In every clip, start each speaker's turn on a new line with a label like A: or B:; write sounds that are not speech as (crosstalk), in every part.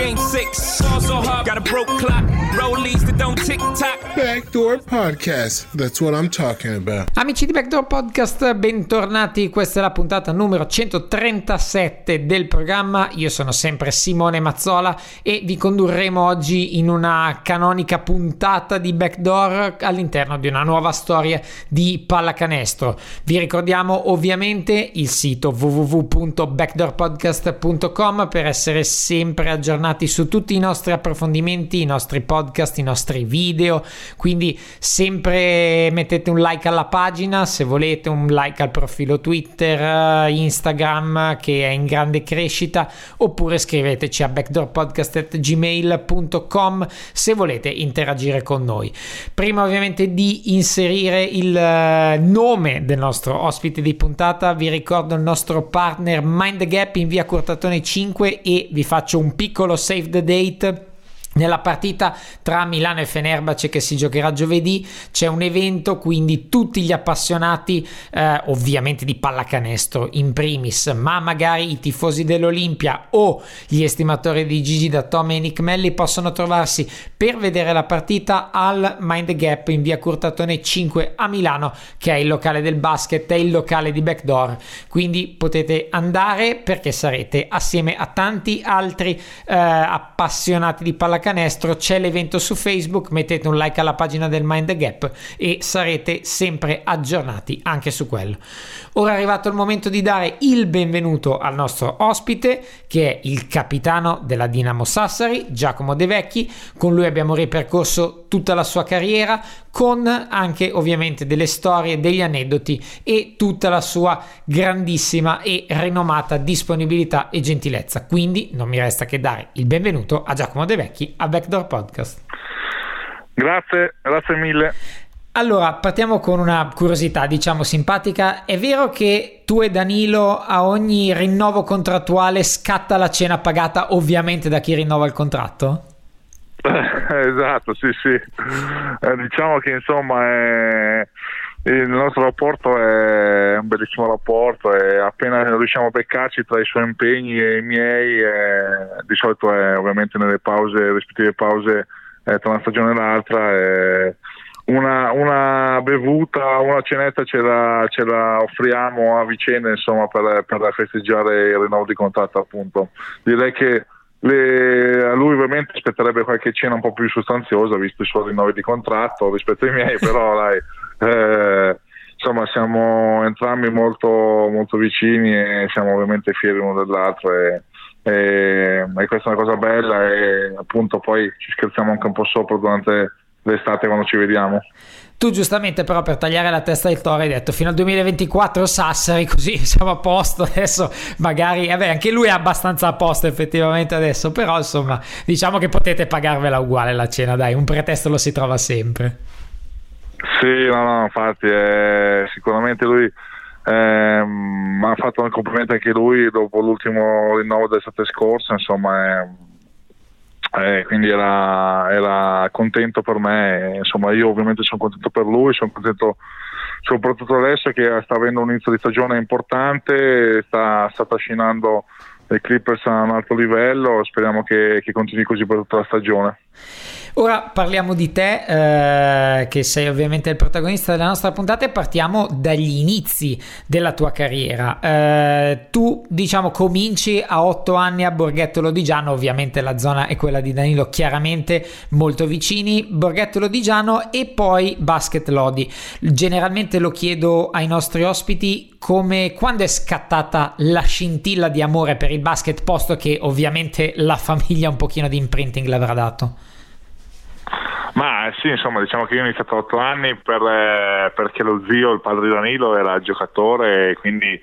A: game 6, ball so hard, got a broke clock, rollies that don't tick tock.
B: Backdoor Podcast. That's what I'm talking about.
C: Amici di Backdoor Podcast, bentornati. Questa è la puntata numero 137 del programma. Io sono sempre Simone Mazzola e vi condurremo oggi in una canonica puntata di Backdoor all'interno di una nuova storia di pallacanestro. Vi ricordiamo ovviamente il sito www.backdoorpodcast.com per essere sempre aggiornati su tutti i nostri approfondimenti, i nostri podcast, i nostri video. Quindi sempre mettete un like alla pagina, se volete un like al profilo Twitter, Instagram che è in grande crescita, oppure scriveteci a backdoorpodcast.gmail.com se volete interagire con noi. Prima ovviamente di inserire il eh, nome del nostro ospite di puntata, vi ricordo il nostro partner Mind Gap in via Curtatone 5 e vi faccio un piccolo save the date. Nella partita tra Milano e Fenerbahce che si giocherà giovedì c'è un evento, quindi tutti gli appassionati eh, ovviamente di pallacanestro in primis, ma magari i tifosi dell'Olimpia o gli estimatori di Gigi Datome e Nick Melli possono trovarsi per vedere la partita al Mind Gap in via Curtatone 5 a Milano, che è il locale del basket, è il locale di Backdoor. Quindi potete andare perché sarete assieme a tanti altri eh, appassionati di pallacanestro pallacanestro c'è l'evento su Facebook mettete un like alla pagina del Mind the Gap e sarete sempre aggiornati anche su quello. Ora è arrivato il momento di dare il benvenuto al nostro ospite che è il capitano della Dinamo Sassari Giacomo De Vecchi. Con lui abbiamo ripercorso tutta la sua carriera con anche ovviamente delle storie degli aneddoti e tutta la sua grandissima e rinomata disponibilità e gentilezza. Quindi non mi resta che dare il benvenuto a Giacomo De Vecchi a Backdoor Podcast.
D: Grazie, grazie mille.
C: Allora, partiamo con una curiosità, diciamo simpatica. È vero che tu e Danilo a ogni rinnovo contrattuale scatta la cena pagata ovviamente da chi rinnova il contratto? (laughs)
D: esatto, sì, sì. Eh, diciamo che insomma è il nostro rapporto è un bellissimo rapporto e appena riusciamo a beccarci tra i suoi impegni e i miei eh, di solito è ovviamente nelle pause rispettive pause eh, tra una stagione e l'altra eh, una, una, bevuta una cenetta ce la, ce la, offriamo a vicenda insomma per, per festeggiare il rinnovo di contratto appunto. Direi che le, a lui ovviamente aspetterebbe qualche cena un po' più sostanziosa visto i suoi rinnovi di contratto rispetto ai miei però dai eh, insomma siamo entrambi molto, molto vicini e siamo ovviamente fieri l'uno dell'altro e, e, e, questa è una cosa bella e appunto poi ci scherziamo anche un po' sopra durante l'estate quando ci vediamo.
C: Tu giustamente però per tagliare la testa del toro hai detto fino al 2024 Sassari così (laughs) siamo a posto adesso magari vabbè anche lui è abbastanza a posto effettivamente adesso però insomma diciamo che potete pagarvela uguale la cena dai un pretesto lo si trova sempre.
D: Sì, no, no, infatti eh, sicuramente lui eh, mi ha fatto un complimento anche lui dopo l'ultimo rinnovo dell'estate scorsa, insomma, eh, eh, quindi era, era, contento per me, insomma io ovviamente sono contento per lui, sono contento soprattutto adesso che sta avendo un inizio di stagione importante, sta, sta trascinando i Clippers a un alto livello, speriamo che, che continui così per tutta la stagione.
C: Ora parliamo di te, eh, che sei ovviamente il protagonista della nostra puntata, e partiamo dagli inizi della tua carriera. Eh, tu, diciamo, cominci a otto anni a Borghetto Lodigiano, ovviamente la zona è quella di Danilo, chiaramente molto vicini. Borghetto Lodigiano e poi Basket Lodi. Generalmente lo chiedo ai nostri ospiti come quando è scattata la scintilla di amore per il basket, posto che ovviamente la famiglia un pochino di imprinting l'avrà dato.
D: Ma sì, insomma, diciamo che io ho iniziato a 8 anni per, eh, perché lo zio, il padre di Danilo, era giocatore e quindi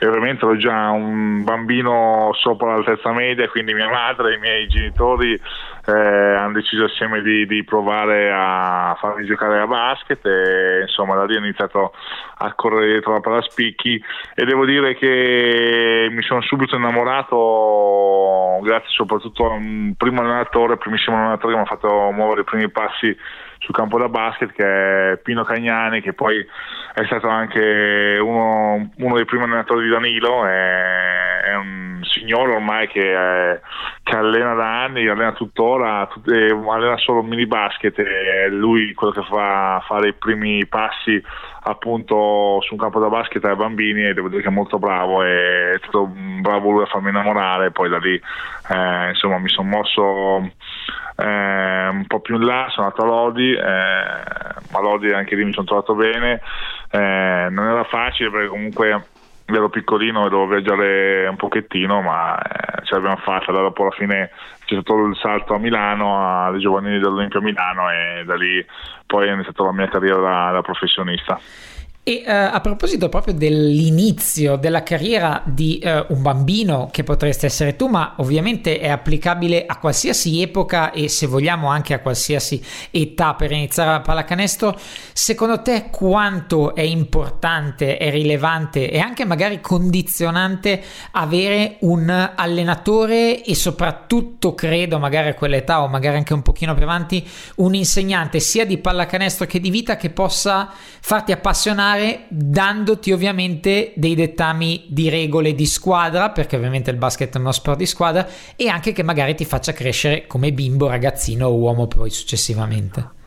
D: ovviamente ero già un bambino sopra la terza media, quindi mia madre i miei genitori eh, hanno deciso assieme di, di, provare a farmi giocare a basket e insomma da lì ho iniziato a correre dietro la palla spicchi. E devo dire che mi sono subito innamorato grazie soprattutto a un primo allenatore, primissimo allenatore che mi ha fatto muovere i primi passi sul campo da basket che è Pino Cagnani che poi è stato anche uno, uno dei primi allenatori di Danilo è, è un signore ormai che, è, che, allena da anni allena tuttora tut, allena solo mini basket è lui quello che fa fare i primi passi appunto su un campo da basket ai bambini e devo dire che è molto bravo è stato bravo lui a farmi innamorare poi da lì eh, insomma mi sono mosso eh, un po' più in là, sono andato a Lodi, eh, a Lodi anche lì mi sono trovato bene, eh, non era facile perché comunque ero piccolino e dovevo viaggiare un pochettino, ma eh, ce l'abbiamo fatta, dopo alla fine c'è stato il salto a Milano, alle giovanili dell'Olimpia Milano e da lì poi è iniziata la mia carriera da, da professionista.
C: E uh, a proposito proprio dell'inizio della carriera di uh, un bambino che potreste essere tu, ma ovviamente è applicabile a qualsiasi epoca e se vogliamo anche a qualsiasi età per iniziare a pallacanestro, secondo te quanto è importante, è rilevante e anche magari condizionante avere un allenatore e soprattutto credo magari a quell'età o magari anche un pochino più avanti un insegnante sia di pallacanestro che di vita che possa farti appassionare fare dandoti ovviamente dei dettami di regole di squadra, perché ovviamente il basket è uno sport di squadra, e anche che magari ti faccia crescere come bimbo, ragazzino o uomo poi successivamente.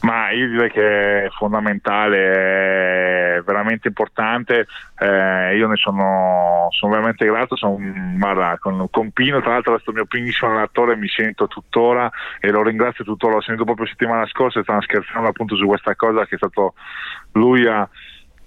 D: Ma io direi che è fondamentale, veramente importante, eh, io ne sono, sono, veramente grato, sono, guarda, con, con, Pino tra l'altro è stato il mio primissimo allenatore, mi sento tuttora e lo ringrazio tuttora, l'ho sentito proprio settimana scorsa e stavano scherzando appunto su questa cosa che è stato lui a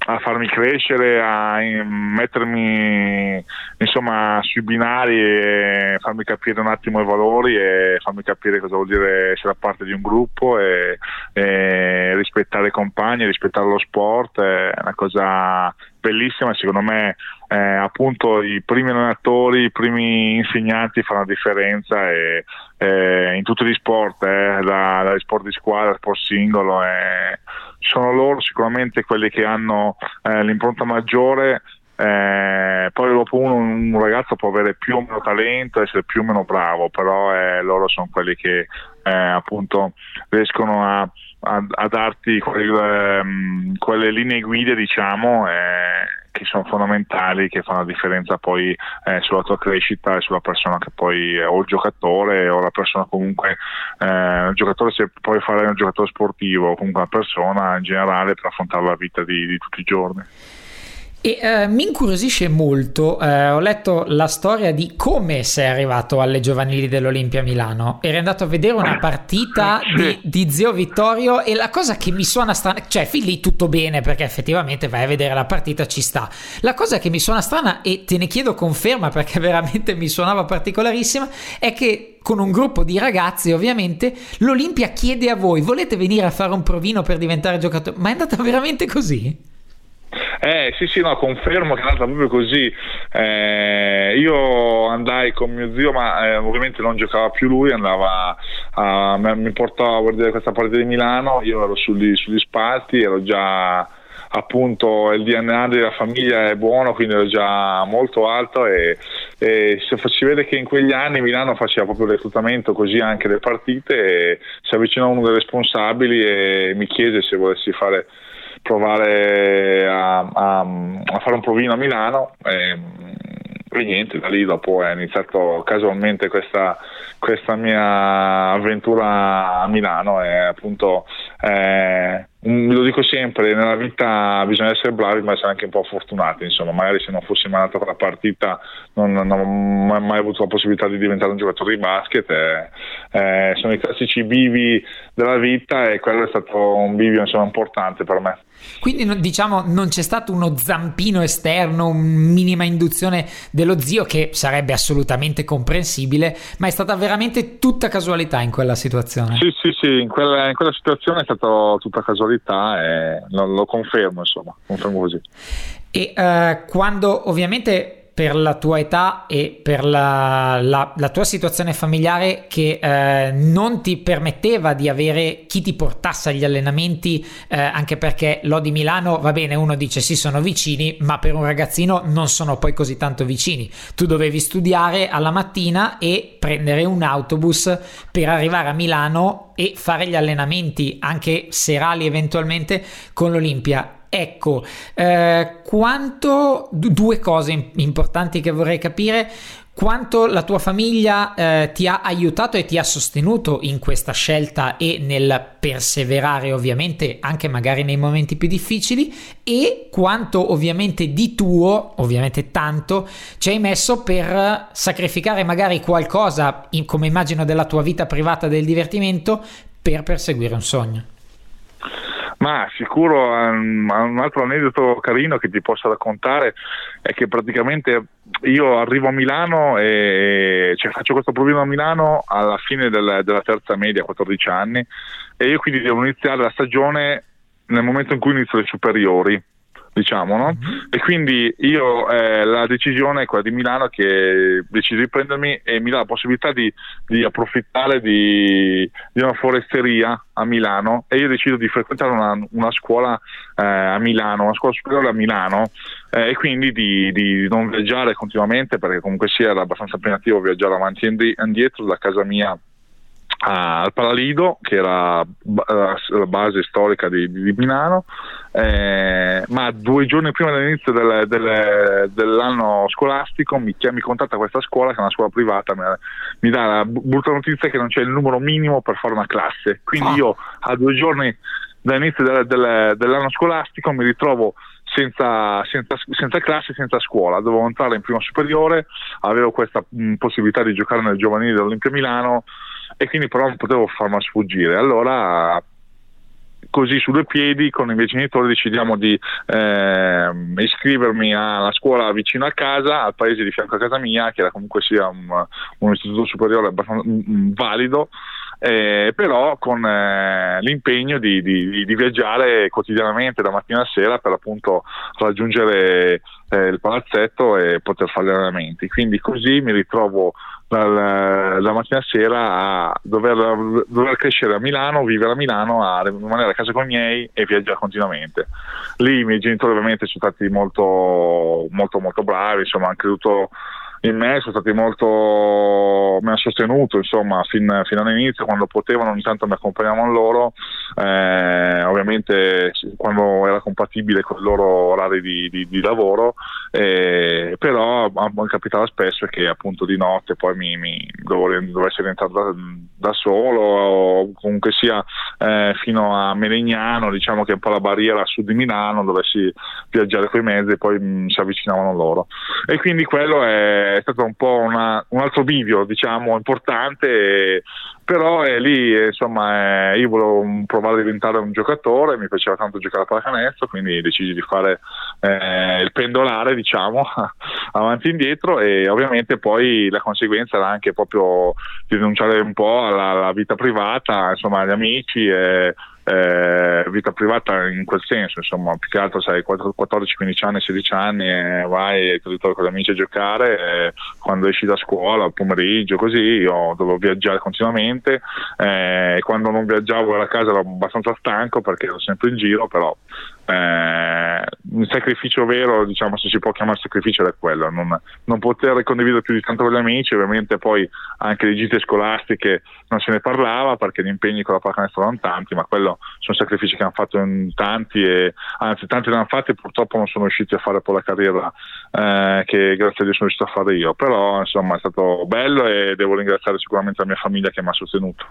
D: a farmi crescere, a mettermi insomma sui binari e farmi capire un attimo i valori e farmi capire cosa vuol dire essere parte di un gruppo e, e rispettare i compagni, rispettare lo sport, è una cosa bellissima, secondo me eh, appunto i primi allenatori, i primi insegnanti fanno la differenza e, eh, in tutti gli sport, eh, da, dagli sport di squadra, sport singolo, eh, sono loro sicuramente quelli che hanno eh, l'impronta maggiore eh, poi dopo uno, un ragazzo può avere più o meno talento, essere più o meno bravo, però eh, loro sono quelli che eh, appunto riescono a, a, a darti quelle, um, quelle, linee guida, diciamo, eh, che sono fondamentali, che fanno la differenza poi eh, sulla tua crescita e sulla persona che poi o il giocatore o la persona comunque eh, il giocatore se puoi fare un giocatore sportivo o comunque una persona in generale per affrontare la vita di, di tutti i giorni.
C: E uh, mi incuriosisce molto, uh, ho letto la storia di come sei arrivato alle giovanili dell'Olimpia Milano. Eri andato a vedere una partita (coughs) di, di, Zio Vittorio e la cosa che mi suona strana, cioè fin lì tutto bene perché effettivamente vai a vedere la partita, ci sta. La cosa che mi suona strana e te ne chiedo conferma perché veramente mi suonava particolarissima è che con un gruppo di ragazzi ovviamente l'Olimpia chiede a voi volete venire a fare un provino per diventare giocatore? Ma è andata veramente così?
D: Eh sì sì no confermo che è andata proprio così. Eh, io andai con mio zio ma eh, ovviamente non giocava più lui andava a, mi portava a vedere questa partita di Milano io ero sugli, sugli spalti ero già appunto il DNA della famiglia è buono quindi ero già molto alto e, e si vede che in quegli anni Milano faceva proprio reclutamento così anche le partite e si avvicinò uno dei responsabili e mi chiese se volessi fare provare a, a, a fare un provino a Milano e, e, niente, da lì dopo è iniziato casualmente questa, questa mia avventura a Milano e appunto eh, lo dico sempre sempre nella vita bisogna essere bravi ma essere anche un po' fortunati, insomma, magari se non fossi mai andato quella partita non, non ho mai avuto la possibilità di diventare un giocatore di basket, eh, eh, sono i classici bivi della vita e quello è stato un bivio insomma, importante per me.
C: Quindi diciamo non c'è stato uno zampino esterno, un minima induzione dello zio che sarebbe assolutamente comprensibile, ma è stata veramente tutta casualità in quella situazione.
D: Sì, sì, sì, in quella, in quella situazione è stata tutta casualità e lo, lo confermo, insomma, confermo così.
C: E uh, quando ovviamente per la tua età e per la, la, la tua situazione familiare che eh, non ti permetteva di avere chi ti portasse agli allenamenti, eh, anche perché Lodi Milano, va bene, uno dice sì, sono vicini, ma per un ragazzino non sono poi così tanto vicini. Tu dovevi studiare alla mattina e prendere un autobus per arrivare a Milano e fare gli allenamenti, anche serali eventualmente, con l'Olimpia Ecco, eh, quanto due cose importanti che vorrei capire quanto la tua famiglia eh, ti ha aiutato e ti ha sostenuto in questa scelta e nel perseverare ovviamente anche magari nei momenti più difficili e quanto ovviamente di tuo, ovviamente tanto, ci hai messo per sacrificare magari qualcosa, in, come immagino della tua vita privata del divertimento, per perseguire un sogno.
D: Ma sicuro um, un altro aneddoto carino che ti posso raccontare è che praticamente io arrivo a Milano e cioè, faccio questo provino a Milano alla fine del, della terza media, 14 anni, e io quindi devo iniziare la stagione nel momento in cui inizio le superiori diciamo, no? Mm-hmm. E quindi io eh, la decisione è quella di Milano che deciso di prendermi e mi dà la possibilità di, di approfittare di, di, una foresteria a Milano e io decido di frequentare una, una scuola eh, a Milano, una scuola superiore a Milano eh, e quindi di, di, non viaggiare continuamente perché comunque sia era abbastanza impegnativo viaggiare avanti e indietro da casa mia al Palalido, che era eh, la base storica di, di Milano, eh, ma due giorni prima dell'inizio del, del, dell'anno scolastico mi, mi, contatta questa scuola, che è una scuola privata, mi, mi dà la brutta notizia che non c'è il numero minimo per fare una classe. Quindi ah. io a due giorni dall'inizio del, dell'anno scolastico mi ritrovo senza, senza, senza, classe, senza scuola. Dovevo entrare in prima superiore, avevo questa mh, possibilità di giocare nel giovanile dell'Olimpia Milano e quindi però non potevo farmi sfuggire. Allora così su due piedi con i miei genitori decidiamo di eh, iscrivermi alla scuola vicino a casa, al paese di fianco a casa mia, che era comunque sia un, un istituto superiore abbastanza valido, eh, però con eh, l'impegno di, di, di, viaggiare quotidianamente da mattina a sera per appunto raggiungere eh, il palazzetto e poter fare gli allenamenti. Quindi così mi ritrovo dal, da mattina a sera a dover, dover, crescere a Milano, vivere a Milano, a rimanere a casa con i miei e viaggiare continuamente. Lì i miei genitori ovviamente sono stati molto, molto, molto bravi, insomma hanno creduto in me sono stati molto mi hanno sostenuto insomma fin, fino all'inizio quando potevano ogni tanto mi accompagnavano loro eh, ovviamente quando era compatibile con i loro orari di, di, di lavoro eh, però capitava spesso che appunto di notte poi mi, mi dovessi rientrare da, da, solo o comunque sia eh, fino a Melegnano diciamo che è un po' la barriera a sud di Milano dovessi viaggiare con i mezzi e poi mh, mm, si avvicinavano loro. E quindi quello è è stato un po' una, un altro bivio, diciamo, importante, però è lì, insomma, eh, io volevo provare a diventare un giocatore, mi piaceva tanto giocare a pallacanestro, quindi decisi di fare eh, il pendolare, diciamo, (laughs) avanti e indietro e ovviamente poi la conseguenza era anche proprio di rinunciare un po' alla, alla vita privata, insomma, agli amici. E, eh, vita privata in quel senso, insomma, più che altro sai 14, 15 anni, 16 anni e vai ti ritrovi con gli amici a giocare, quando esci da scuola al pomeriggio così, io dovevo viaggiare continuamente eh, quando non viaggiavo a casa ero abbastanza stanco perché ero sempre in giro, però eh, il sacrificio vero, diciamo se si può chiamare sacrificio, è quello, non, non, poter condividere più di tanto con gli amici, ovviamente poi anche le gite scolastiche non se ne parlava perché gli impegni con la pallacanestro erano tanti, ma quello sono sacrifici che hanno fatto in tanti e anzi tanti ne hanno fatti e purtroppo non sono riusciti a fare poi la carriera eh, che grazie a Dio sono riuscito a fare io. Però insomma è stato bello e devo ringraziare sicuramente la mia famiglia che mi ha sostenuto.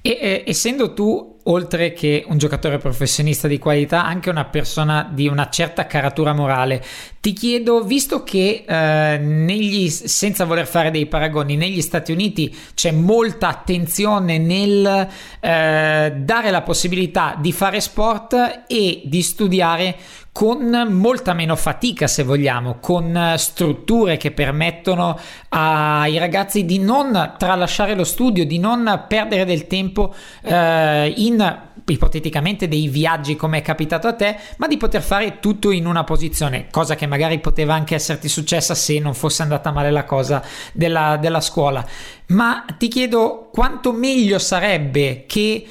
C: E eh, essendo tu, oltre che un giocatore professionista di qualità, anche una persona di una certa caratura morale, ti chiedo, visto che eh, negli, senza voler fare dei paragoni, negli Stati Uniti c'è molta attenzione nel eh, dare la possibilità di fare sport e di studiare con molta meno fatica se vogliamo, con strutture che permettono ai ragazzi di non tralasciare lo studio, di non perdere del tempo eh, in ipoteticamente dei viaggi come è capitato a te, ma di poter fare tutto in una posizione, cosa che magari poteva anche esserti successa se non fosse andata male la cosa della, della scuola. Ma ti chiedo quanto meglio sarebbe che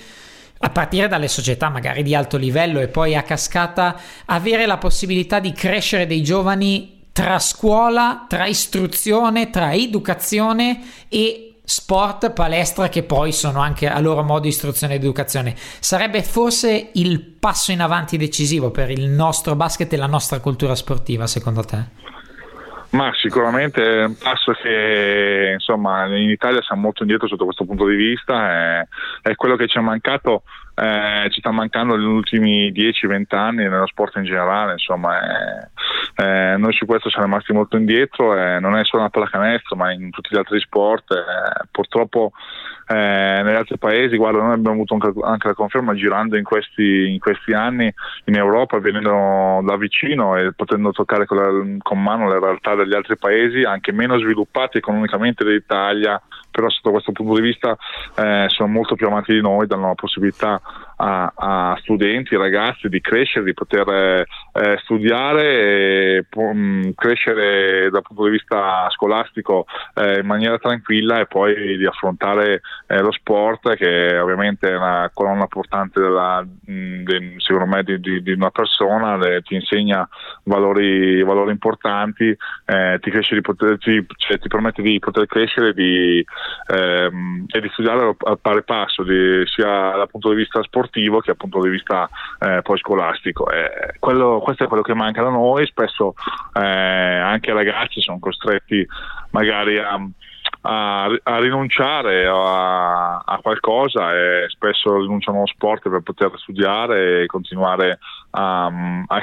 C: a partire dalle società magari di alto livello e poi a cascata avere la possibilità di crescere dei giovani tra scuola, tra istruzione, tra educazione e sport, palestra che poi sono anche a loro modo istruzione ed educazione. Sarebbe forse il passo in avanti decisivo per il nostro basket e la nostra cultura sportiva, secondo te?
D: Ma sicuramente è un passo che insomma in Italia siamo molto indietro sotto questo punto di vista, è, è quello che ci è mancato, eh, ci sta mancando negli ultimi 10-20 anni nello sport in generale, insomma è, eh, noi su questo siamo rimasti molto indietro, eh, non è solo una pallacanestro ma in tutti gli altri sport, eh, purtroppo eh, negli altri paesi, guarda, noi abbiamo avuto anche la conferma girando in questi, in questi anni in Europa, venendo da vicino e potendo toccare con, la, con mano le realtà degli altri paesi, anche meno sviluppati economicamente dell'Italia, però sotto questo punto di vista eh, sono molto più avanti di noi, danno la possibilità a, a studenti, ragazzi di crescere, di poter eh, studiare e mh, crescere dal punto di vista scolastico eh, in maniera tranquilla e poi di affrontare eh, lo sport che ovviamente è una colonna portante della, mh, de, secondo me di, di, di una persona, le, ti insegna valori, valori importanti, eh, ti, di poter, ti, cioè, ti, permette di poter crescere di, ehm, e di studiare al pari passo di, sia dal punto di vista sportivo sportivo che dal punto di vista eh, poi scolastico. Eh, quello, questo è quello che manca da noi, spesso eh, anche i ragazzi sono costretti magari a, a, a rinunciare a, a, qualcosa e spesso rinunciano allo sport per poter studiare e continuare a,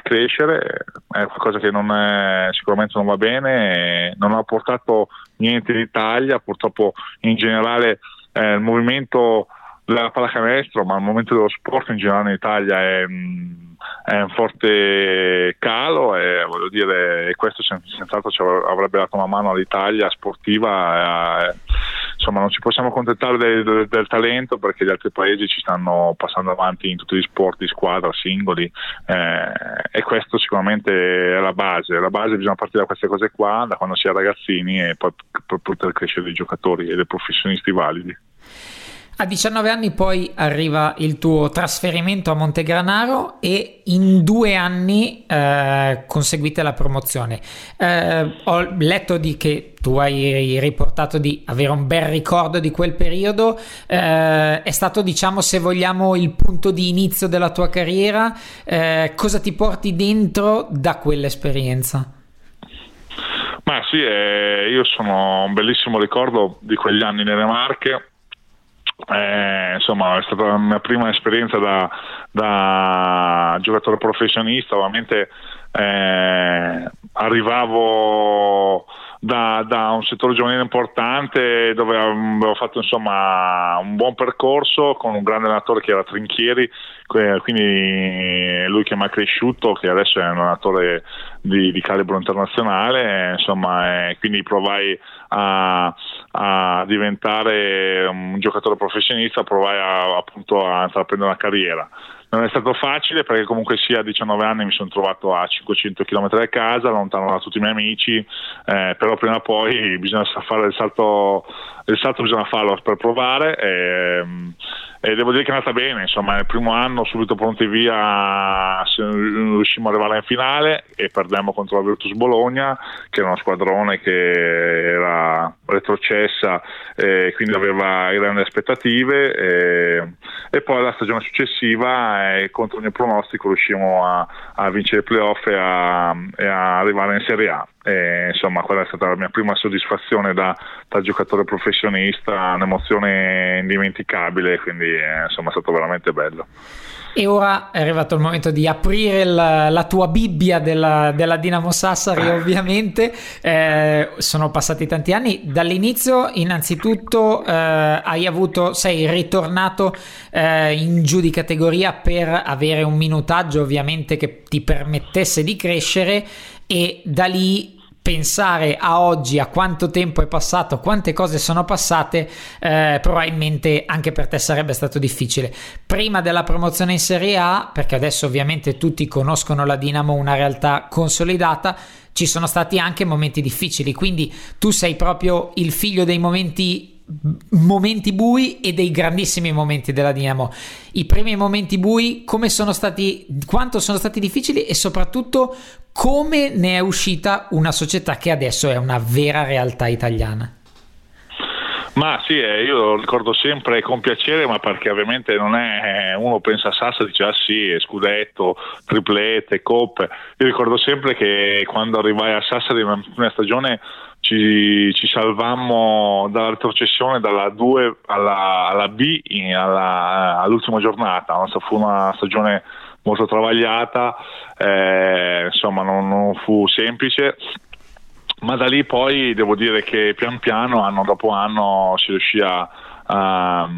D: crescere, è qualcosa che non è, sicuramente non va bene, non ha portato niente in Italia, purtroppo in generale eh, il movimento la pallacanestro, ma al momento dello sport in generale in Italia è, mm, è un forte calo e voglio dire, questo senz'altro ci avrebbe dato una mano all'Italia sportiva. Eh, insomma, non ci possiamo accontentare del, del, del, talento perché gli altri paesi ci stanno passando avanti in tutti gli sport di squadra, singoli, eh, e questo sicuramente è la base. La base bisogna partire da queste cose qua, da quando si è ragazzini e poi per poter crescere dei giocatori e dei professionisti validi.
C: A 19 anni poi arriva il tuo trasferimento a Montegranaro e in due anni eh, conseguite la promozione. Eh, ho letto di che tu hai riportato di avere un bel ricordo di quel periodo. Eh, è stato, diciamo, se vogliamo, il punto di inizio della tua carriera. Eh, cosa ti porti dentro da quell'esperienza?
D: Ma sì, eh, io sono un bellissimo ricordo di quegli anni nelle Marche eh, insomma, è stata la mia prima esperienza da, da giocatore professionista, ovviamente eh, arrivavo da, da, un settore giovanile importante dove avevo fatto insomma, un buon percorso con un grande allenatore che era Trinchieri, quindi lui che mi ha cresciuto, che adesso è un allenatore di, di calibro internazionale, insomma, quindi provai a, a, diventare un giocatore professionista, provai a, appunto a intraprendere una carriera. Non è stato facile perché comunque sia a 19 anni mi sono trovato a 500 km da casa, lontano da tutti i miei amici, eh, però prima o poi bisogna fare il salto, il salto bisogna farlo per provare. E, e devo dire che è andata bene, insomma nel primo anno subito pronti via riuscimmo ad arrivare in finale e perdemmo contro la Virtus Bologna che era uno squadrone che era retrocessa e quindi aveva grandi aspettative e, e poi la stagione successiva insomma e contro ogni pronostico riuscimmo a, a vincere i playoff e a, e a, arrivare in Serie A. E, insomma quella è stata la mia prima soddisfazione da, da giocatore professionista, un'emozione indimenticabile, quindi eh, insomma è stato veramente bello.
C: E ora è arrivato il momento di aprire la, la tua Bibbia della, della, Dinamo Sassari, ovviamente. Eh, sono passati tanti anni. Dall'inizio, innanzitutto, eh, hai avuto, sei ritornato eh, in giù di categoria per avere un minutaggio, ovviamente, che ti permettesse di crescere. E da lì pensare a oggi, a quanto tempo è passato, quante cose sono passate, eh, probabilmente anche per te sarebbe stato difficile. Prima della promozione in Serie A, perché adesso ovviamente tutti conoscono la Dinamo, una realtà consolidata, ci sono stati anche momenti difficili, quindi tu sei proprio il figlio dei momenti momenti bui e dei grandissimi momenti della Dinamo. I primi momenti bui, come sono stati, quanto sono stati difficili e soprattutto come ne è uscita una società che adesso è una vera realtà italiana.
D: Ma sì, eh, io lo ricordo sempre con piacere, ma perché ovviamente non è eh, uno pensa a Sassa e dice ah sì, scudetto, triplete, coppe. Io ricordo sempre che quando arrivai a Sassari una stagione ci, ci salvammo dalla retrocessione dalla 2 alla, alla B in, alla, all'ultima giornata. No? Fu una stagione molto travagliata, eh, insomma non, non, fu semplice. Ma da lì poi devo dire che pian piano, anno dopo anno, si riuscì a, a,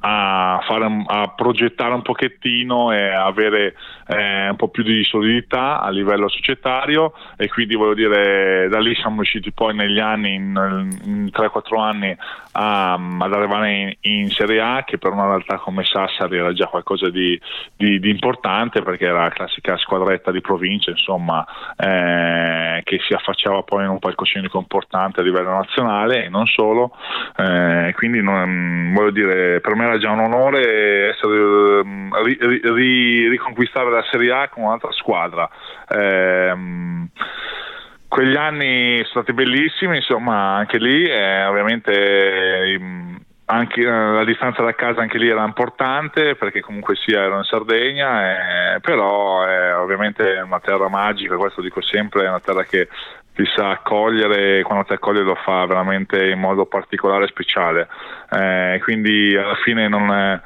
D: a, fare, a progettare un pochettino e avere eh, un po' più di solidità a livello societario. E quindi voglio dire da lì siamo riusciti poi negli anni, in, in 3-4 anni a, ad arrivare in, in, Serie A che per una realtà come Sassari era già qualcosa di, di, di importante perché era la classica squadretta di provincia insomma eh, che si affacciava poi in un palcoscenico importante a livello nazionale e non solo. Eh, quindi non, voglio dire per me era già un onore essere, ri, ri, riconquistare la Serie A con un'altra squadra. Eh, quegli anni sono stati bellissimi, insomma, anche lì, eh, ovviamente. Ehm, anche eh, la distanza da casa anche lì era importante perché comunque sia ero in Sardegna, eh, però è ovviamente una terra magica, questo dico sempre, è una terra che ti sa accogliere, quando ti accoglie lo fa veramente in modo particolare e speciale, eh, quindi alla fine non è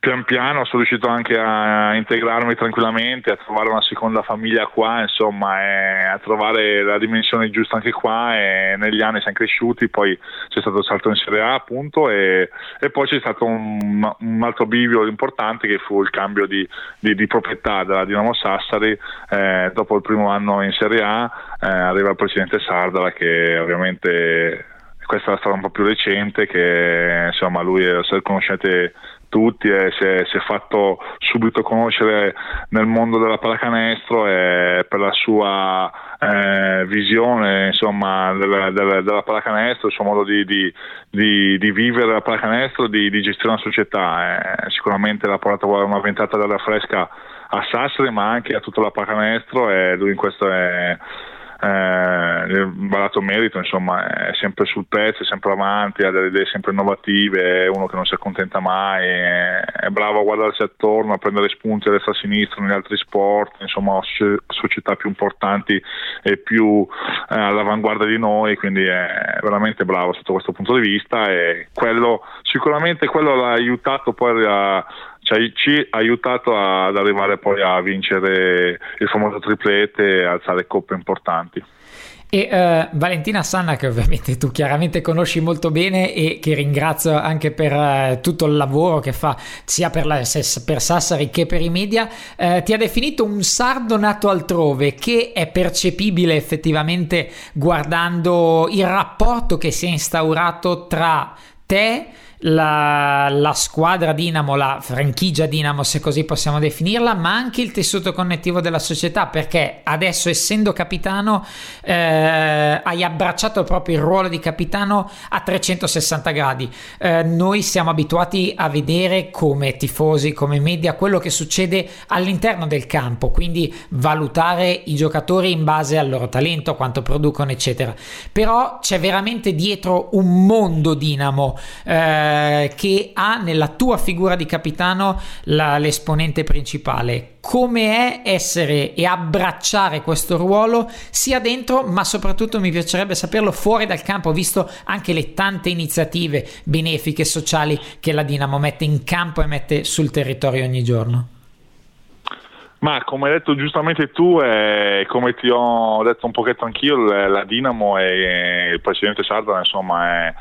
D: pian piano sono riuscito anche a integrarmi tranquillamente, a trovare una seconda famiglia qua, insomma, a trovare la dimensione giusta anche qua e negli anni siamo cresciuti, poi c'è stato il salto in Serie A appunto e, e poi c'è stato un, un, altro bivio importante che fu il cambio di, di, di proprietà della Dinamo Sassari, eh, dopo il primo anno in Serie A eh, arriva il presidente Sardara che ovviamente questa è la storia un po' più recente che insomma lui se conoscete tutti e si è, si è, fatto subito conoscere nel mondo della pallacanestro e per la sua eh, visione insomma, della, della, della, pallacanestro, il suo modo di, di, di, di vivere la pallacanestro, di, di gestire una società. Eh, sicuramente l'ha portato una ventata d'aria fresca a Sassari ma anche a tutta la pallacanestro e lui in questo è eh, barato merito, insomma, è sempre sul pezzo, è sempre avanti, ha delle idee sempre innovative, è uno che non si accontenta mai, è, è bravo a guardarsi attorno, a prendere spunti a destra e a sinistra negli altri sport, insomma, società più importanti e più eh, all'avanguardia di noi, quindi è veramente bravo sotto questo punto di vista e quello, sicuramente quello l'ha aiutato poi a ci ha aiutato ad arrivare poi a vincere il famoso triplete e alzare coppe importanti.
C: E uh, Valentina Sanna, che ovviamente tu chiaramente conosci molto bene e che ringrazio anche per uh, tutto il lavoro che fa sia per, la, per Sassari che per i media, uh, ti ha definito un sardo nato altrove che è percepibile effettivamente guardando il rapporto che si è instaurato tra te la, la, squadra Dinamo, la franchigia Dinamo, se così possiamo definirla, ma anche il tessuto connettivo della società, perché adesso, essendo capitano, eh, hai abbracciato proprio il ruolo di capitano a 360 gradi. Eh, noi siamo abituati a vedere come tifosi, come media, quello che succede all'interno del campo, quindi valutare i giocatori in base al loro talento, quanto producono, eccetera. Però c'è veramente dietro un mondo Dinamo. Eh, eh, che ha nella tua figura di capitano la, l'esponente principale. Come è essere e abbracciare questo ruolo sia dentro, ma soprattutto mi piacerebbe saperlo fuori dal campo, visto anche le tante iniziative benefiche sociali che la Dinamo mette in campo e mette sul territorio ogni giorno.
D: Ma come hai detto giustamente tu e come ti ho detto un pochetto anch'io, la Dinamo e il presidente Sarda insomma è,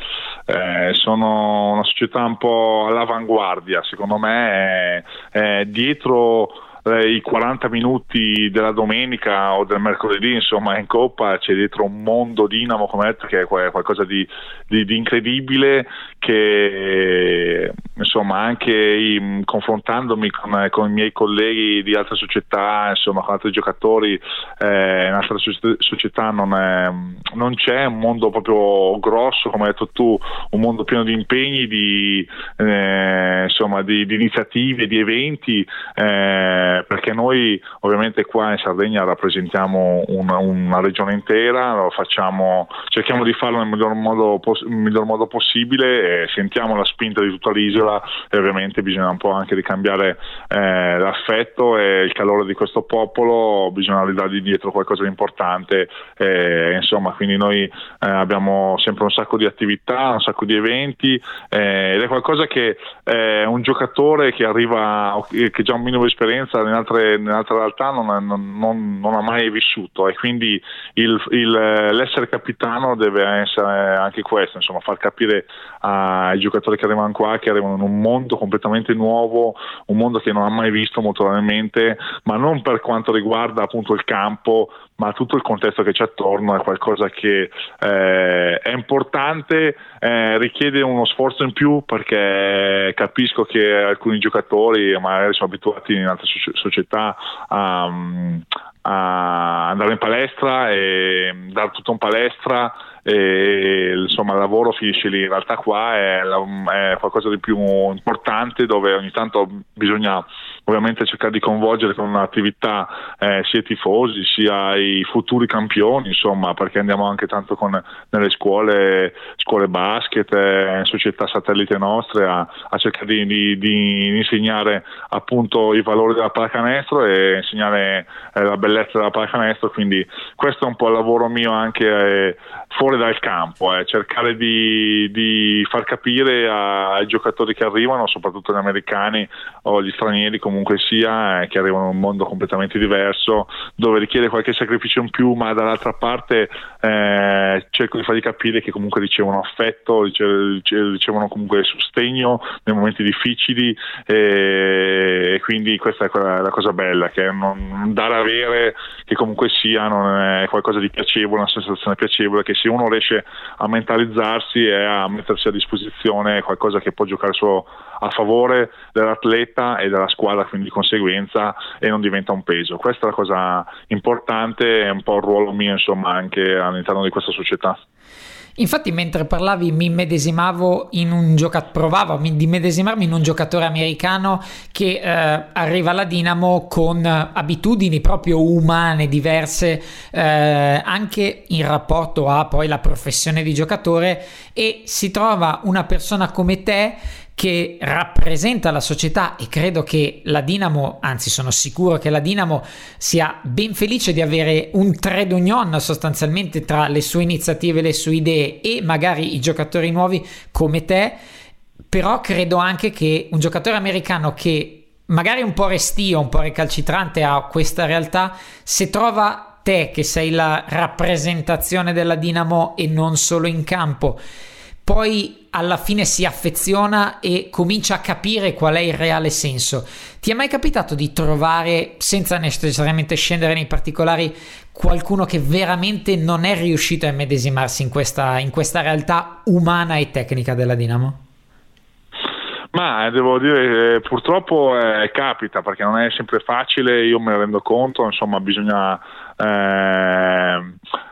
D: è, sono una società un po' all'avanguardia, secondo me è, è dietro eh, i 40 minuti della domenica o del mercoledì, insomma, in Coppa c'è dietro un mondo dinamo, come detto, che è qualcosa di, di, di incredibile, che insomma, anche i, confrontandomi con, con, i miei colleghi di altre società, insomma, con altri giocatori eh, in altre società non, è, non, c'è un mondo proprio grosso, come hai detto tu, un mondo pieno di impegni, di, eh, insomma, di, di iniziative, di eventi. Eh, perché noi ovviamente qua in Sardegna rappresentiamo una, una regione intera, facciamo, cerchiamo di farlo nel miglior modo, miglior modo possibile, e sentiamo la spinta di tutta l'isola e ovviamente bisogna un po' anche ricambiare eh, l'affetto e il calore di questo popolo, bisogna ridargli dietro qualcosa di importante, eh, insomma quindi noi eh, abbiamo sempre un sacco di attività, un sacco di eventi eh, ed è qualcosa che eh, un giocatore che arriva, che già ha un minimo di esperienza altre realtà non, non, non, non, ha mai vissuto. E quindi il, il, l'essere capitano deve essere anche questo, insomma far capire ai giocatori che arrivano qua che arrivano in un mondo completamente nuovo, un mondo che non ha mai visto molto probabilmente, ma non per quanto riguarda appunto il campo, ma tutto il contesto che c'è attorno è qualcosa che eh, è importante, eh, richiede uno sforzo in più perché capisco che alcuni giocatori magari sono abituati in altre società a, a andare in palestra e dare tutto in palestra e insomma il lavoro finisce lì, in realtà qua è, è, qualcosa di più importante dove ogni tanto bisogna ovviamente cercare di coinvolgere con un'attività eh, sia i tifosi sia i futuri campioni, insomma perché andiamo anche tanto con, nelle scuole, scuole basket, eh, società satellite nostre a, a cercare di, di, di, insegnare appunto i valori della pallacanestro e insegnare eh, la bellezza della pallacanestro, quindi questo è un po' il lavoro mio anche eh, fuori fuori dal campo, eh, cercare di, di, far capire ai giocatori che arrivano, soprattutto gli americani o gli stranieri comunque sia, eh, che arrivano in un mondo completamente diverso, dove richiede qualche sacrificio in più, ma dall'altra parte eh, cerco di fargli capire che comunque ricevono affetto, ricevono comunque sostegno nei momenti difficili e, quindi questa è la cosa bella, che non dare avere che comunque sia non è qualcosa di piacevole, una sensazione piacevole, che se uno riesce a mentalizzarsi e a mettersi a disposizione qualcosa che può giocare solo a favore dell'atleta e della squadra, quindi di conseguenza e non diventa un peso. Questa è la cosa importante e un po' il ruolo mio insomma anche all'interno di questa società.
C: Infatti, mentre parlavi, mi medesimavo in un giocatore, provavo di medesimarmi in un giocatore americano che eh, arriva alla Dinamo con abitudini proprio umane diverse, eh, anche in rapporto a poi la professione di giocatore, e si trova una persona come te che rappresenta la società e credo che la Dinamo, anzi sono sicuro che la Dinamo sia ben felice di avere un trade union sostanzialmente tra le sue iniziative, le sue idee e magari i giocatori nuovi come te, però credo anche che un giocatore americano che magari un po' restio, un po' recalcitrante a questa realtà, se trova te che sei la rappresentazione della Dinamo e non solo in campo, poi alla fine si affeziona e comincia a capire qual è il reale senso. Ti è mai capitato di trovare, senza necessariamente scendere nei particolari, qualcuno che veramente non è riuscito a medesimarsi in questa, in questa realtà umana e tecnica della Dinamo?
D: Ma devo dire, eh, purtroppo eh, capita perché non è sempre facile, io me ne rendo conto, insomma bisogna eh,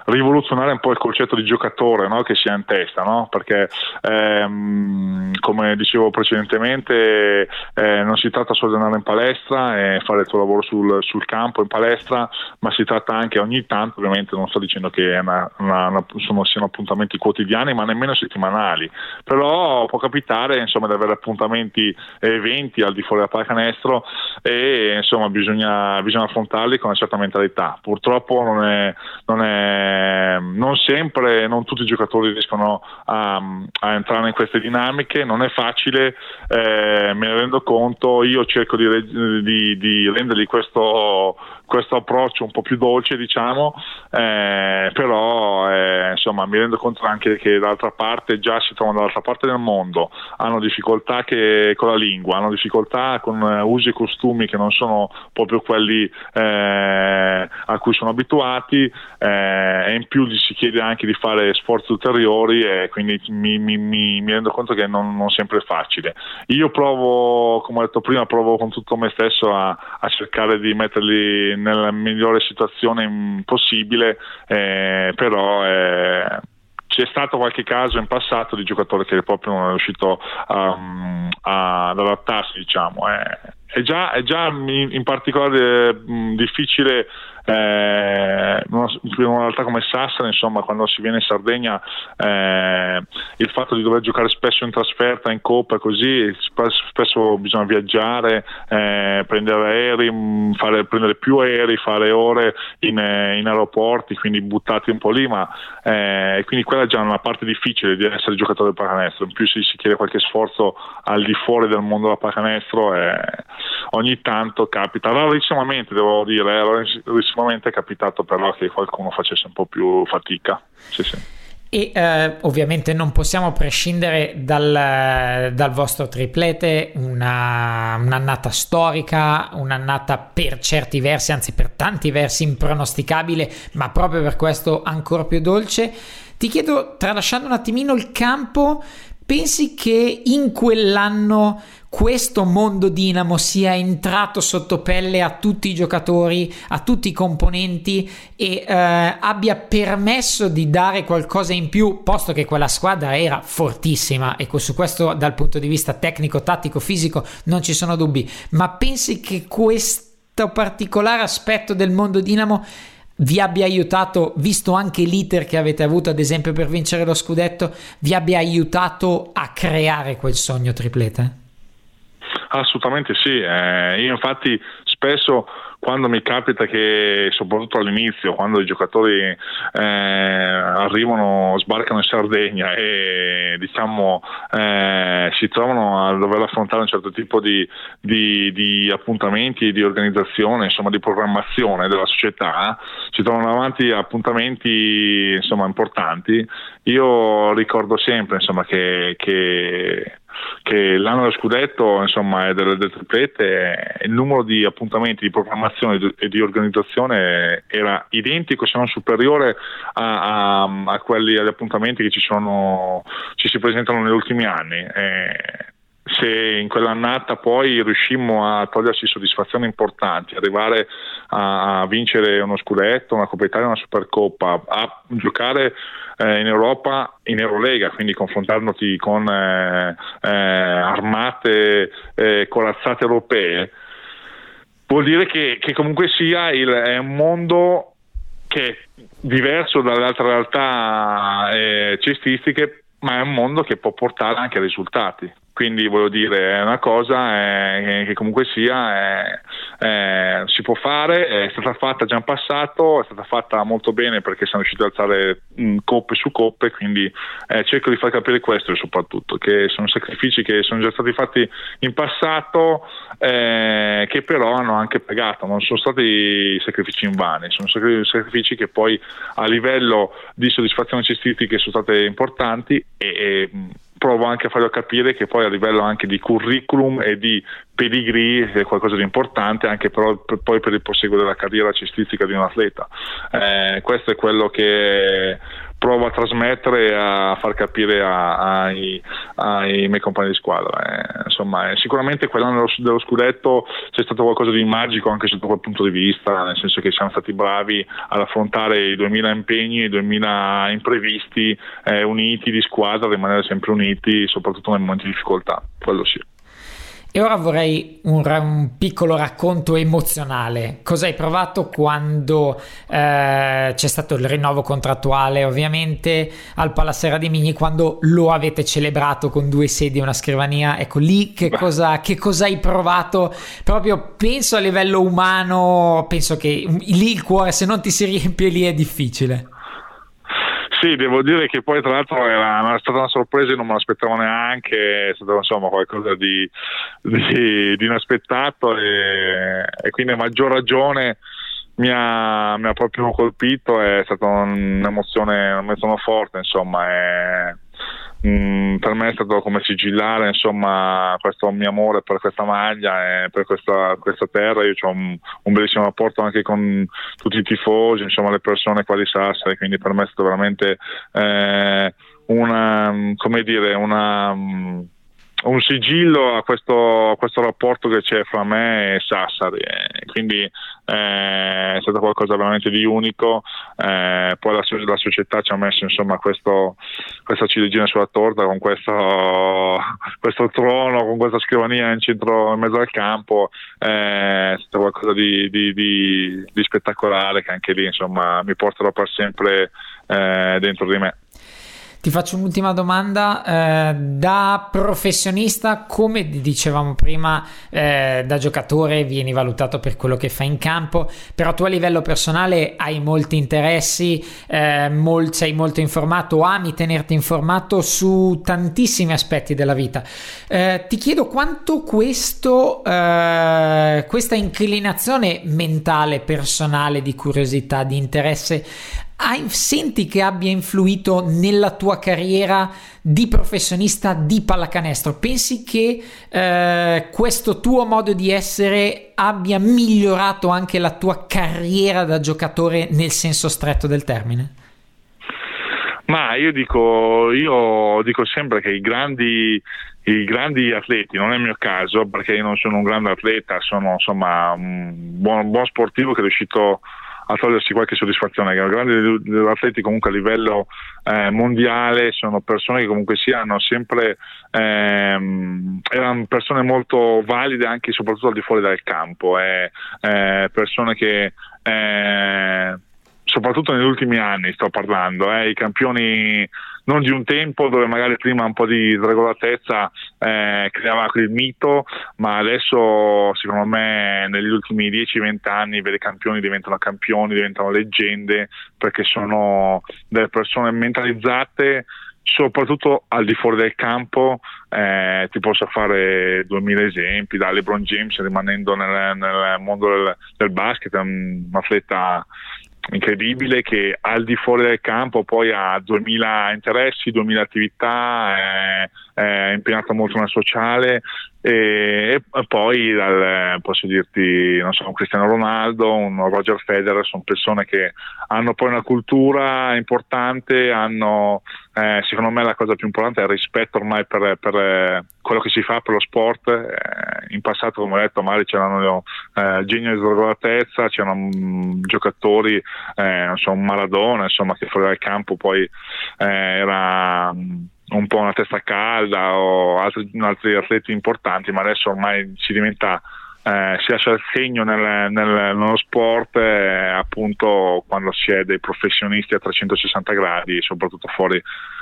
D: rivoluzionare un po' il concetto di giocatore no? che si ha in testa, no? perché ehm, come dicevo precedentemente eh, non si tratta solo di andare in palestra e fare il tuo lavoro sul, sul, campo in palestra, ma si tratta anche ogni tanto, ovviamente non sto dicendo che una, una, una, sono, siano appuntamenti quotidiani, ma nemmeno settimanali, però può capitare insomma, di avere appuntamenti e eventi al di fuori della pallacanestro e insomma bisogna, bisogna affrontarli con una certa mentalità. Purtroppo non è, non è non sempre, non tutti i giocatori riescono a, a, entrare in queste dinamiche, non è facile, eh, me ne rendo conto, io cerco di, di, di rendergli questo, questo approccio un po' più dolce, diciamo, eh, però eh, insomma mi rendo conto anche che dall'altra parte già si trovano dall'altra parte del mondo, hanno difficoltà che, con la lingua, hanno difficoltà con eh, usi e costumi che non sono proprio quelli eh, a cui sono abituati eh, e in più gli si chiede anche di fare sforzi ulteriori e quindi mi, mi, mi, mi rendo conto che non, non, sempre è facile. Io provo, come ho detto prima, provo con tutto me stesso a, a cercare di metterli nella migliore situazione possibile, eh, però eh, c'è stato qualche caso in passato di giocatore che proprio non è riuscito um, ad adattarsi, diciamo. Eh. È già, è già in, in particolare mh, difficile eh, in una realtà come Sassari, insomma, quando si viene in Sardegna, eh, il fatto di dover giocare spesso in trasferta, in coppa, così spesso bisogna viaggiare, eh, prendere aerei, mm, fare, prendere più aerei, fare ore in, eh, in aeroporti, quindi buttati un po' lì, ma eh, quindi quella è già una parte difficile di essere giocatore del pacanestro. In più si, si chiede qualche sforzo al di fuori del mondo del pacanestro, eh, ogni tanto capita, rarissimamente devo dire, rarissimamente prossimamente è capitato però che qualcuno facesse un po' più fatica. Sì, sì.
C: E eh, ovviamente non possiamo prescindere dal, dal vostro triplete, una, un'annata storica, un'annata per certi versi, anzi per tanti versi impronosticabile, ma proprio per questo ancora più dolce. Ti chiedo, tralasciando un attimino il campo, pensi che in quell'anno questo mondo Dinamo sia entrato sotto pelle a tutti i giocatori, a tutti i componenti e eh, abbia permesso di dare qualcosa in più, posto che quella squadra era fortissima e su questo dal punto di vista tecnico, tattico, fisico non ci sono dubbi, ma pensi che questo particolare aspetto del mondo Dinamo vi abbia aiutato, visto anche l'iter che avete avuto ad esempio per vincere lo scudetto, vi abbia aiutato a creare quel sogno triplete?
D: Assolutamente sì, eh, io infatti spesso quando mi capita che, soprattutto all'inizio, quando i giocatori eh, arrivano, sbarcano in Sardegna e diciamo eh, si trovano a dover affrontare un certo tipo di, di, di appuntamenti, di organizzazione, insomma di programmazione della società, si trovano avanti appuntamenti insomma, importanti, io ricordo sempre insomma, che, che che l'anno dello scudetto insomma, del, del triplete il numero di appuntamenti di programmazione e di organizzazione era identico se non superiore a, a, a quelli agli appuntamenti che ci, sono, ci si presentano negli ultimi anni. Eh, se in quell'annata poi riuscimmo a toglierci soddisfazioni importanti, arrivare a vincere uno scudetto, una Coppa Italia, una Supercoppa, a giocare eh, in Europa in Eurolega, quindi confrontandoti con eh, eh, armate eh, corazzate europee, vuol dire che, che comunque sia il, è un mondo che è diverso dalle altre realtà eh, cestistiche, ma è un mondo che può portare anche a risultati quindi voglio dire è una cosa eh, che comunque sia eh, si può fare è stata fatta già in passato è stata fatta molto bene perché siamo riusciti ad alzare mh, coppe su coppe quindi eh, cerco di far capire questo soprattutto che sono sacrifici che sono già stati fatti in passato eh, che però hanno anche pagato non sono stati sacrifici invani sono sacrifici che poi a livello di soddisfazione cestistiche sono state importanti e, e provo anche a farlo capire che poi a livello anche di curriculum e di pedigree è qualcosa di importante anche però per, poi per il proseguo della carriera cestistica di un atleta. Eh, questo è quello che provo a trasmettere e a far capire a, ai, ai, miei compagni di squadra. Eh, insomma, eh, sicuramente quell'anno dello, scudetto c'è stato qualcosa di magico anche sotto quel punto di vista, nel senso che siamo stati bravi ad affrontare i 2000 impegni, i 2000 imprevisti, eh, uniti di squadra, rimanere sempre uniti, soprattutto nei momenti di difficoltà, quello sì.
C: E ora vorrei un, un, piccolo racconto emozionale. Cosa hai provato quando eh, c'è stato il rinnovo contrattuale, ovviamente, al Palasera di Mini, quando lo avete celebrato con due sedie e una scrivania? Ecco, lì che cosa, che cosa hai provato? Proprio penso a livello umano, penso che lì il cuore, se non ti si riempie, lì è difficile.
D: Sì, devo dire che poi tra l'altro era, stata una sorpresa e non me l'aspettavo neanche, è stato insomma qualcosa di, di, di inaspettato e, e, quindi a maggior ragione mi ha, mi ha proprio colpito, è stata un'emozione, un'emozione forte insomma. E, Mm, per me è stato come sigillare insomma, questo mio amore per questa maglia e per questa, questa terra. Io ho un, un, bellissimo rapporto anche con tutti i tifosi, insomma, le persone qua di Sassari, quindi per me è stato veramente eh, una, come dire, una un sigillo a questo, a questo, rapporto che c'è fra me e Sassari, e quindi eh, è stato qualcosa veramente di unico. Eh, poi la, la, società ci ha messo insomma questo, questa ciliegina sulla torta con questo, (laughs) questo, trono, con questa scrivania in centro, in mezzo al campo. Eh, è stato qualcosa di, di, di, di, spettacolare che anche lì insomma mi porterò per sempre eh, dentro di me.
C: Ti faccio un'ultima domanda. Eh, da professionista, come dicevamo prima, eh, da giocatore vieni valutato per quello che fai in campo, però tu a livello personale hai molti interessi, eh, mol- sei molto informato, ami tenerti informato su tantissimi aspetti della vita. Eh, ti chiedo quanto questo, eh, questa inclinazione mentale, personale, di curiosità, di interesse senti che abbia influito nella tua carriera di professionista di pallacanestro? Pensi che eh, questo tuo modo di essere abbia migliorato anche la tua carriera da giocatore nel senso stretto del termine?
D: Ma io dico, io dico sempre che i grandi, i grandi, atleti, non è il mio caso perché io non sono un grande atleta, sono insomma un buon, buon sportivo che è riuscito a togliersi qualche soddisfazione. I grandi atleti comunque a livello eh, mondiale sono persone che comunque si hanno sempre ehm, erano persone molto valide anche e soprattutto al di fuori dal campo, eh, eh, persone che eh, soprattutto negli ultimi anni sto parlando, eh, i campioni non di un tempo dove magari prima un po' di regolatezza eh, creava quel mito, ma adesso secondo me negli ultimi 10-20 anni i veri campioni diventano campioni, diventano leggende perché sono delle persone mentalizzate soprattutto al di fuori del campo. Eh, ti posso fare 2000 esempi da LeBron James rimanendo nel, nel mondo del, del basket un atleta incredibile che al di fuori del campo poi ha 2000 interessi, 2000 attività, è, è impegnato molto nel sociale e, poi dal, posso dirti non so, un Cristiano Ronaldo, un Roger Federer sono persone che hanno poi una cultura importante, hanno eh, secondo me la cosa più importante è il rispetto ormai per, per quello che si fa per lo sport. Eh, in passato, come ho detto, magari c'erano eh, geni di sregolatezza, c'erano mh, giocatori, eh, non so, un Maradona, insomma, che fuori dal campo poi eh, era mh, un po' una testa calda o altri, altri atleti importanti, ma adesso ormai si diventa eh, si lascia il segno nel, nel, nello sport eh, appunto quando si è dei professionisti a 360 gradi, soprattutto fuori,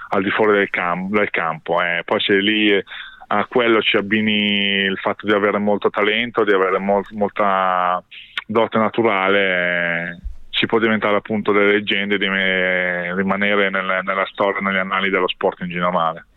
D: al di fuori del, cam- del campo. Eh. Poi se lì a quello ci abbini il fatto di avere molto talento, di avere mol- molta dote naturale, si può diventare appunto delle leggende, di rimanere nel, nella storia, negli annali dello sport in generale.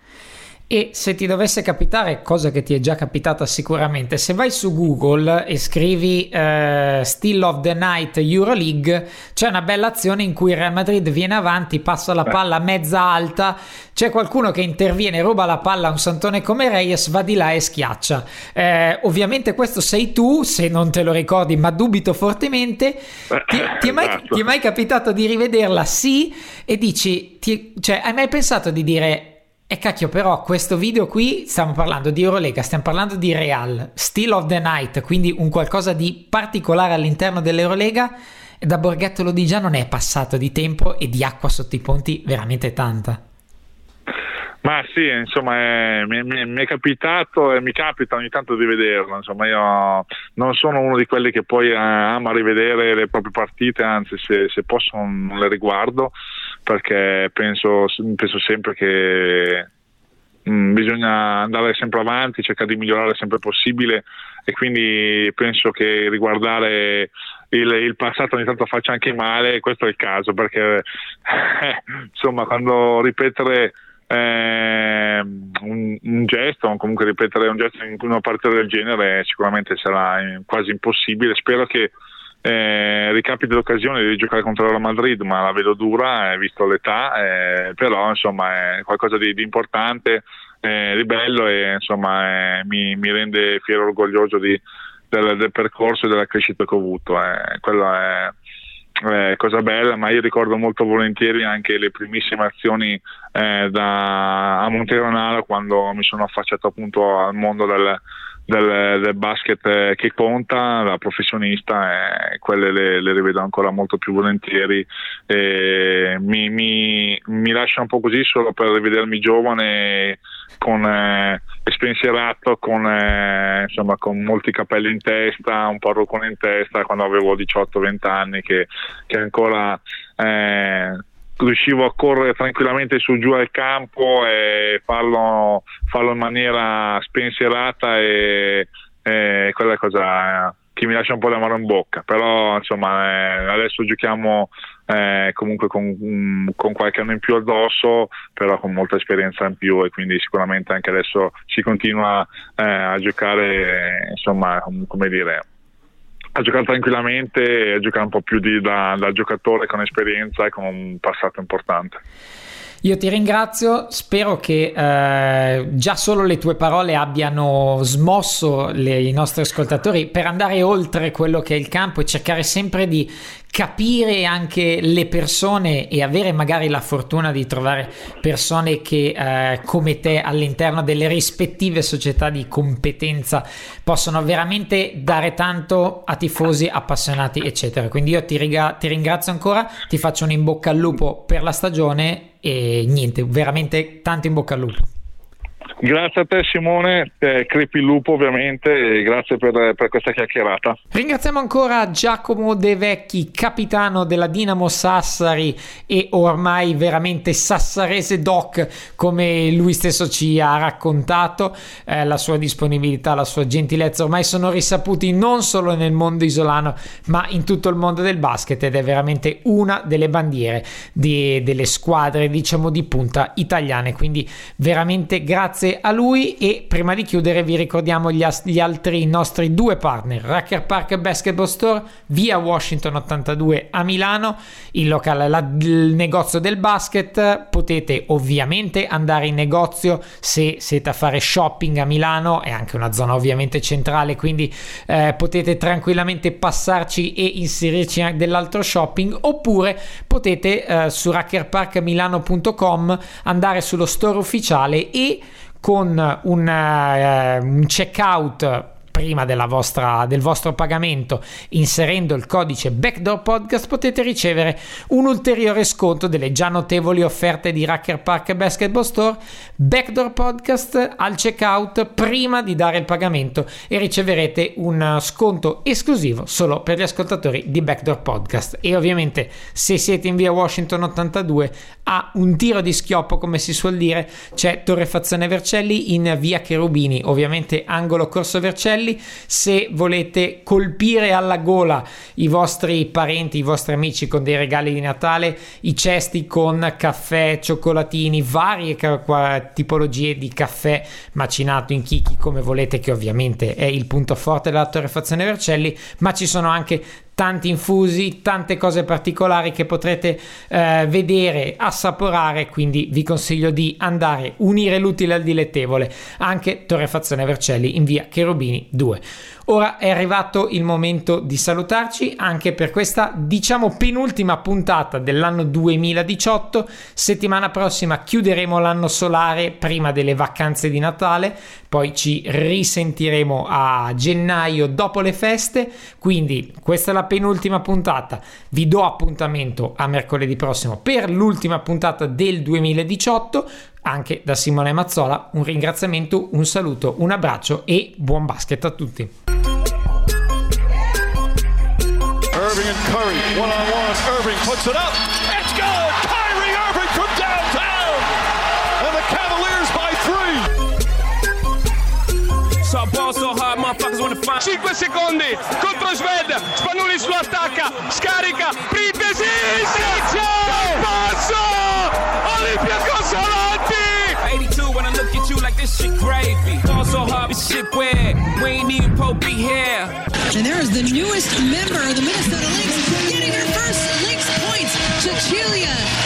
C: E se ti dovesse capitare, cosa che ti è già capitata sicuramente, se vai su Google e scrivi uh, Still of the Night Euroleague, c'è una bella azione in cui il Real Madrid viene avanti, passa la palla mezza alta, c'è qualcuno che interviene, ruba la palla a un santone come Reyes, va di là e schiaccia. Eh, ovviamente questo sei tu, se non te lo ricordi, ma dubito fortemente. Ti, ti, è, mai,
D: Esatto.
C: ti è mai capitato di rivederla? Sì, e dici, ti- cioè, hai mai pensato di dire... E cacchio, però, questo video qui stiamo parlando di Eurolega, stiamo parlando di Real, Still of the Night, quindi un qualcosa di particolare all'interno dell'Eurolega. E da Borghetto Lodigiano ne è passato di tempo e di acqua sotto i ponti veramente tanta.
D: Ma sì, insomma, è- mi, mi- mi è capitato e mi capita ogni tanto di vederlo. Insomma, io non sono uno di quelli che poi eh, ama rivedere le proprie partite, anzi, se, se posso non le riguardo, perché penso, penso sempre che mm, bisogna andare sempre avanti, cercare di migliorare sempre possibile e quindi penso che riguardare il, il passato ogni tanto faccia anche male, questo è il caso, perché insomma quando ripetere eh, un, un gesto o comunque ripetere un gesto in una partita del genere sicuramente sarà eh, quasi impossibile. Spero che eh, ricapiti l'occasione di giocare contro la Madrid, ma la vedo dura, eh, visto l'età, eh, però insomma è qualcosa di, di importante, eh, di bello e insomma eh, mi, mi rende fiero e orgoglioso di- del, del percorso e della crescita che ho avuto. eh. Quello è, eh, cosa bella, ma io ricordo molto volentieri anche le primissime azioni da, a Monteronaro quando mi sono affacciato appunto al mondo del, del, del basket eh, che conta, da professionista, e quelle le, le rivedo ancora molto più volentieri. E mi, mi, mi lascia un po' così solo per rivedermi giovane con eh, spensierato, con, eh, insomma, con molti capelli in testa, un parruccone in testa quando avevo 18-20 anni che, che ancora eh, riuscivo a correre tranquillamente su giù al campo e farlo, farlo in maniera spensierata e, e quella cosa che mi lascia un po' l'amaro in bocca. Però insomma eh, adesso giochiamo eh, comunque con, mm, con qualche anno in più addosso però con molta esperienza in più e quindi sicuramente anche adesso si continua eh, a giocare insomma come dire a giocare tranquillamente e a giocare un po' più di, da, da giocatore con esperienza e con un passato importante.
C: Io ti ringrazio, spero che eh, già solo le tue parole abbiano smosso le- i nostri ascoltatori per andare oltre quello che è il campo e cercare sempre di capire anche le persone e avere magari la fortuna di trovare persone che eh, come te all'interno delle rispettive società di competenza possono veramente dare tanto a tifosi appassionati eccetera. Quindi io ti, riga- ti ringrazio ancora ti faccio un in bocca al lupo per la stagione e niente veramente tanto in bocca al lupo
D: Grazie a te Simone, eh, crepi lupo ovviamente e grazie per, per questa chiacchierata.
C: Ringraziamo ancora Giacomo De Vecchi, capitano della Dinamo Sassari e ormai veramente sassarese doc, come lui stesso ci ha raccontato. Eh, la sua disponibilità, la sua gentilezza ormai sono risaputi non solo nel mondo isolano, ma in tutto il mondo del basket ed è veramente una delle bandiere di- delle squadre, diciamo, di punta italiane. Quindi veramente grazie a lui e prima di chiudere vi ricordiamo gli, as- gli altri nostri due partner Racker Park Basketball Store via Washington 82 a Milano il locale la- il negozio del basket. Potete ovviamente andare in negozio se siete a fare shopping a Milano è anche una zona ovviamente centrale quindi eh, potete tranquillamente passarci e inserirci dell'altro shopping oppure potete eh, su rackerparkmilano.com andare sullo store ufficiale e con un, eh, un checkout prima vostra, del vostro pagamento. Inserendo il codice Backdoor Podcast potete ricevere un ulteriore sconto delle già notevoli offerte di Racker Park Basketball Store Backdoor Podcast al checkout prima di dare il pagamento e riceverete un sconto esclusivo solo per gli ascoltatori di Backdoor Podcast. E ovviamente se siete in via Washington 82 a un tiro di schioppo come si suol dire c'è Torrefazione Vercelli in via Cherubini ovviamente angolo Corso Vercelli Vercelli. Se volete colpire alla gola i vostri parenti, i vostri amici con dei regali di Natale, i cesti con caffè, cioccolatini, varie tipologie di caffè macinato in chicchi come volete, che ovviamente è il punto forte della torrefazione Vercelli, ma ci sono anche tanti infusi, tante cose particolari che potrete eh, vedere, assaporare, quindi vi consiglio di andare unire l'utile al dilettevole, anche Torrefazione Vercelli in via Cherubini 2. Ora è arrivato il momento di salutarci anche per questa diciamo penultima puntata dell'anno 2018. Settimana prossima chiuderemo l'anno solare prima delle vacanze di Natale, poi ci risentiremo a gennaio dopo le feste, quindi questa è la penultima puntata. Vi do appuntamento a mercoledì prossimo per l'ultima puntata del 2018 anche da Simone Mazzola un ringraziamento, un saluto, un abbraccio e buon basket a tutti.
E: Irving and Curry, one on one. Irving puts it up. It's good. Kyrie Irving from downtown. And the Cavaliers by three.
A: So ball so hard, motherfuckers wanna find 5 secondi contro Sved, Spanulis lo attacca, scarica, Printesi, passo, Olympiacos avanti! 82 when I look at you like this shit gravy. Ball so hard, this shit weird, we ain't even Pope be here.
F: And there is the newest member of the Minnesota Lynx getting her first Lynx points, Cecilia Zendelicini.